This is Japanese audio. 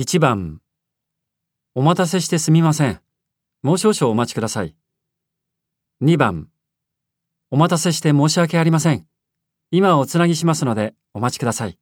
1番、お待たせしてすみません。もう少々お待ちください。2番、お待たせして申し訳ありません。今おつなぎしますのでお待ちください。